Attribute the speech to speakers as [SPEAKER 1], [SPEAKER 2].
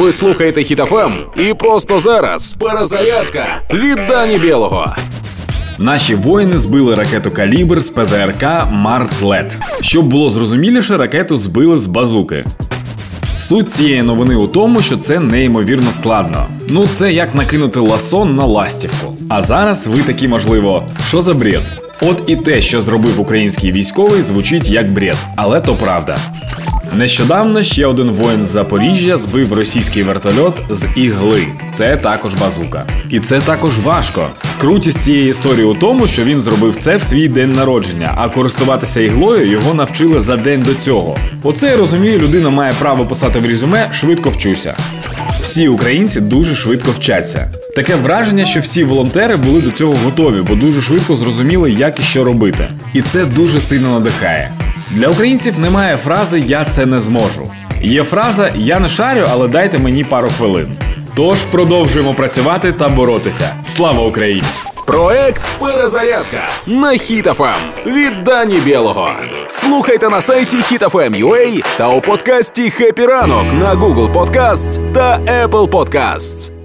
[SPEAKER 1] Ви слухаєте Хітофем і просто зараз перезарядка від Дані Білого.
[SPEAKER 2] Наші воїни збили ракету Калібр з ПЗРК Март-Лет. Щоб було зрозуміліше, ракету збили з базуки. Суть цієї новини у тому, що це неймовірно складно. Ну, це як накинути ласон на ластівку. А зараз ви такі, можливо, що за бред? От і те, що зробив український військовий, звучить як бред, але то правда. Нещодавно ще один воїн з Запоріжжя збив російський вертольот з ігли. Це також базука. І це також важко. Крутість цієї історії у тому, що він зробив це в свій день народження, а користуватися іглою його навчили за день до цього. Оце я розумію, людина має право писати в резюме швидко вчуся. Всі українці дуже швидко вчаться. Таке враження, що всі волонтери були до цього готові, бо дуже швидко зрозуміли, як і що робити. І це дуже сильно надихає. Для українців немає фрази Я це не зможу. Є фраза Я не шарю, але дайте мені пару хвилин. Тож продовжуємо працювати та боротися. Слава Україні!
[SPEAKER 1] Проект Перезарядка на Хітофем від Дані Білого. Слухайте на сайті HitFM.ua та у подкасті «Хеппі ранок» на Google Podcasts та Apple Podcasts.